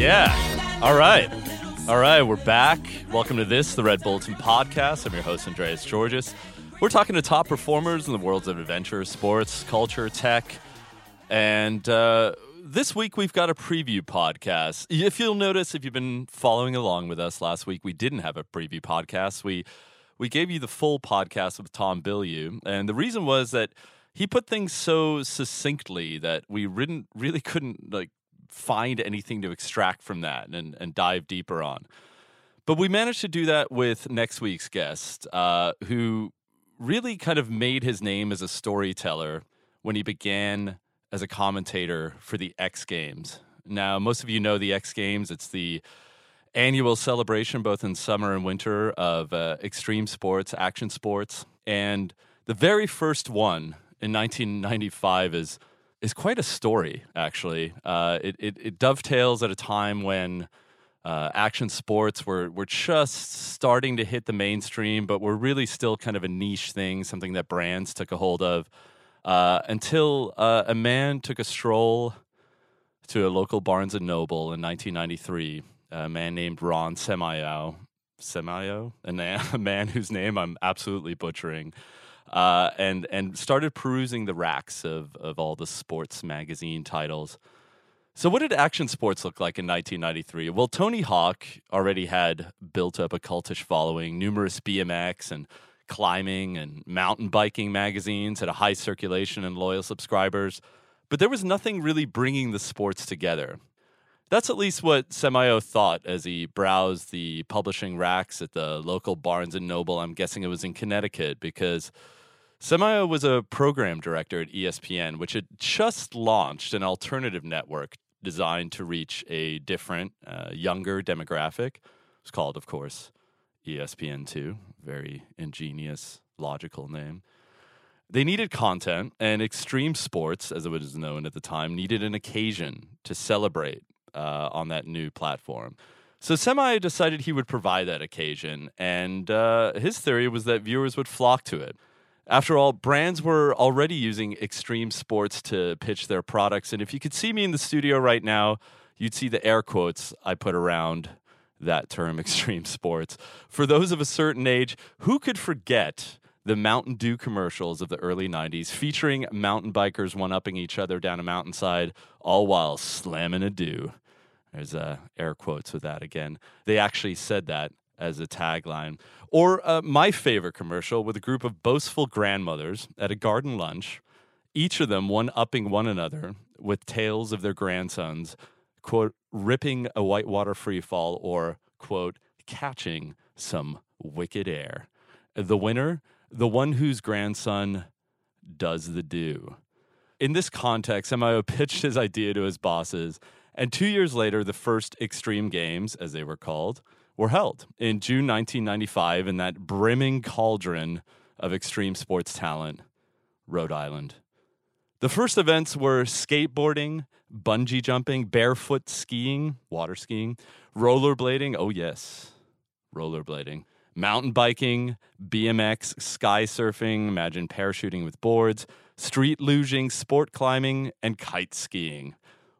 Yeah. All right. All right, we're back. Welcome to this, the Red Bulletin podcast. I'm your host, Andreas Tzortzis. We're talking to top performers in the worlds of adventure, sports, culture, tech. And uh, this week we've got a preview podcast. If you'll notice, if you've been following along with us last week, we didn't have a preview podcast. We we gave you the full podcast with Tom Bilyeu, and the reason was that he put things so succinctly that we really, really couldn't like find anything to extract from that and, and dive deeper on. But we managed to do that with next week's guest, uh, who really kind of made his name as a storyteller when he began as a commentator for the X Games. Now, most of you know the X Games. It's the annual celebration, both in summer and winter, of uh, extreme sports, action sports. And the very first one in 1995 is is quite a story, actually. Uh, it, it, it, dovetails at a time when uh, action sports were, were just starting to hit the mainstream, but were really still kind of a niche thing, something that brands took a hold of. Uh, until uh, a man took a stroll to a local Barnes and Noble in 1993, a man named Ron Semiao, Semiao, a man whose name I'm absolutely butchering uh, and and started perusing the racks of of all the sports magazine titles. So, what did action sports look like in 1993? Well, Tony Hawk already had built up a cultish following. Numerous BMX and climbing and mountain biking magazines had a high circulation and loyal subscribers, but there was nothing really bringing the sports together. That's at least what Semiao thought as he browsed the publishing racks at the local Barnes and Noble. I'm guessing it was in Connecticut because Semiao was a program director at ESPN, which had just launched an alternative network designed to reach a different, uh, younger demographic. It's called, of course, ESPN2. Very ingenious, logical name. They needed content, and extreme sports, as it was known at the time, needed an occasion to celebrate uh, on that new platform. So Semiao decided he would provide that occasion, and uh, his theory was that viewers would flock to it. After all, brands were already using extreme sports to pitch their products. And if you could see me in the studio right now, you'd see the air quotes I put around that term, extreme sports. For those of a certain age, who could forget the Mountain Dew commercials of the early 90s featuring mountain bikers one upping each other down a mountainside, all while slamming a dew? There's uh, air quotes with that again. They actually said that as a tagline. Or uh, my favorite commercial with a group of boastful grandmothers at a garden lunch, each of them one upping one another with tales of their grandsons, quote, ripping a whitewater freefall or, quote, catching some wicked air. The winner, the one whose grandson does the do. In this context, Semiao pitched his idea to his bosses, and two years later, the first Extreme Games, as they were called, were held in June 1995 in that brimming cauldron of extreme sports talent, Rhode Island. The first events were skateboarding, bungee jumping, barefoot skiing, water skiing, rollerblading, oh yes, rollerblading, mountain biking, BMX, sky surfing, imagine parachuting with boards, street luging, sport climbing, and kite skiing.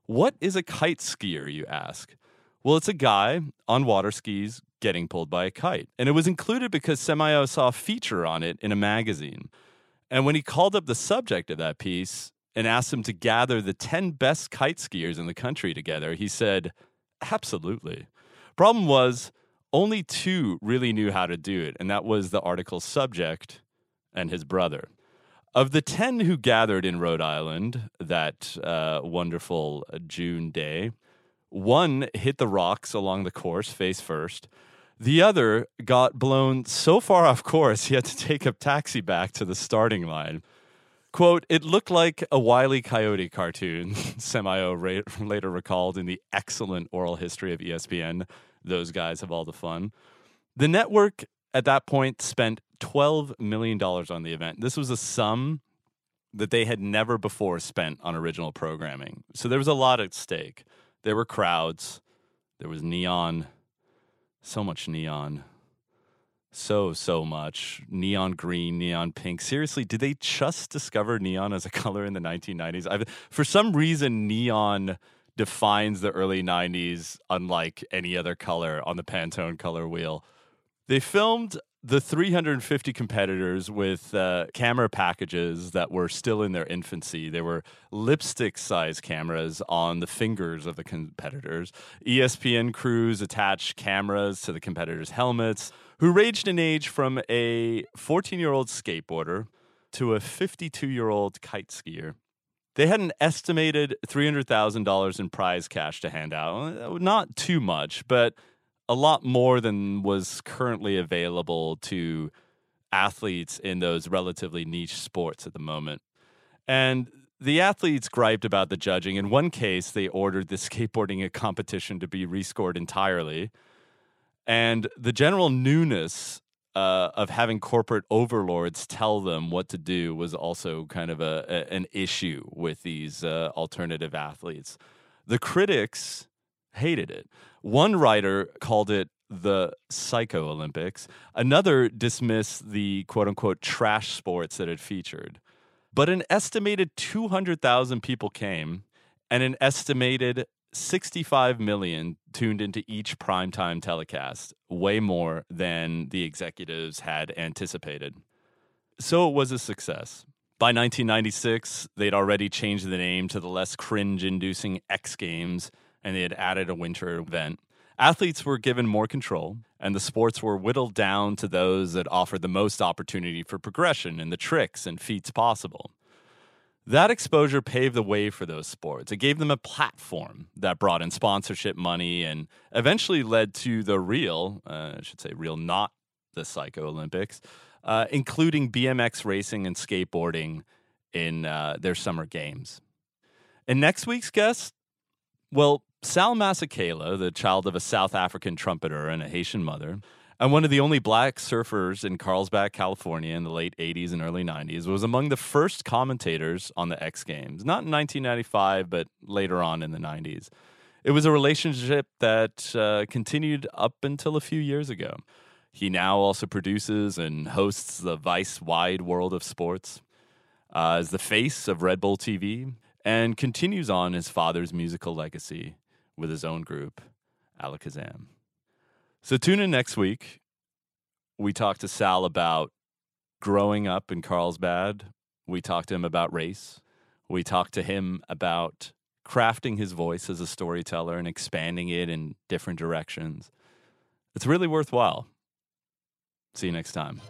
What is a kite skier, you ask? Well, it's a guy on water skis getting pulled by a kite. And it was included because Semiao saw a feature on it in a magazine. And when he called up the subject of that piece and asked him to gather the 10 best kite skiers in the country together, he said, Absolutely. Problem was, only two really knew how to do it, and that was the article's subject and his brother. Of the 10 who gathered in Rhode Island that uh, wonderful June day, one hit the rocks along the course face first. The other got blown so far off course he had to take a taxi back to the starting line. Quote, it looked like a Wily Coyote cartoon, Semiao later recalled in the excellent oral history of ESPN. Those guys have all the fun. The network at that point spent $12 million on the event. This was a sum that they had never before spent on original programming. So there was a lot at stake. There were crowds. There was neon. So much neon. So, so much. Neon green, neon pink. Seriously, did they just discover neon as a color in the 1990s? I've, for some reason, neon defines the early 90s unlike any other color on the Pantone color wheel. They filmed the 350 competitors with uh, camera packages that were still in their infancy. They were lipstick size cameras on the fingers of the competitors. ESPN crews attached cameras to the competitors' helmets, who ranged in age from a 14 year old skateboarder to a 52 year old kite skier. They had an estimated $300,000 in prize cash to hand out. Not too much, but a lot more than was currently available to athletes in those relatively niche sports at the moment. And the athletes griped about the judging. In one case, they ordered the skateboarding competition to be rescored entirely. And the general newness uh, of having corporate overlords tell them what to do was also kind of a, a an issue with these uh, alternative athletes. The critics hated it. One writer called it the Psycho Olympics. Another dismissed the quote unquote trash sports that it featured. But an estimated 200,000 people came, and an estimated 65 million tuned into each primetime telecast, way more than the executives had anticipated. So it was a success. By 1996, they'd already changed the name to the less cringe inducing X Games and they had added a winter event. Athletes were given more control, and the sports were whittled down to those that offered the most opportunity for progression in the tricks and feats possible. That exposure paved the way for those sports. It gave them a platform that brought in sponsorship money and eventually led to the real, uh, I should say, real, not the Psycho Olympics, uh, including BMX racing and skateboarding in uh, their summer games. And next week's guest, well, Sal Masekela, the child of a South African trumpeter and a Haitian mother, and one of the only black surfers in Carlsbad, California in the late 80s and early 90s, was among the first commentators on the X Games, not in 1995, but later on in the 90s. It was a relationship that uh, continued up until a few years ago. He now also produces and hosts the Vice Wide World of Sports. Uh, as the face of Red Bull TV, and continues on his father's musical legacy with his own group, Alekesam. So tune in next week. We talk to Sal about growing up in Carlsbad. We talk to him about race. We talk to him about crafting his voice as a storyteller and expanding it in different directions. It's really worthwhile. See you next time.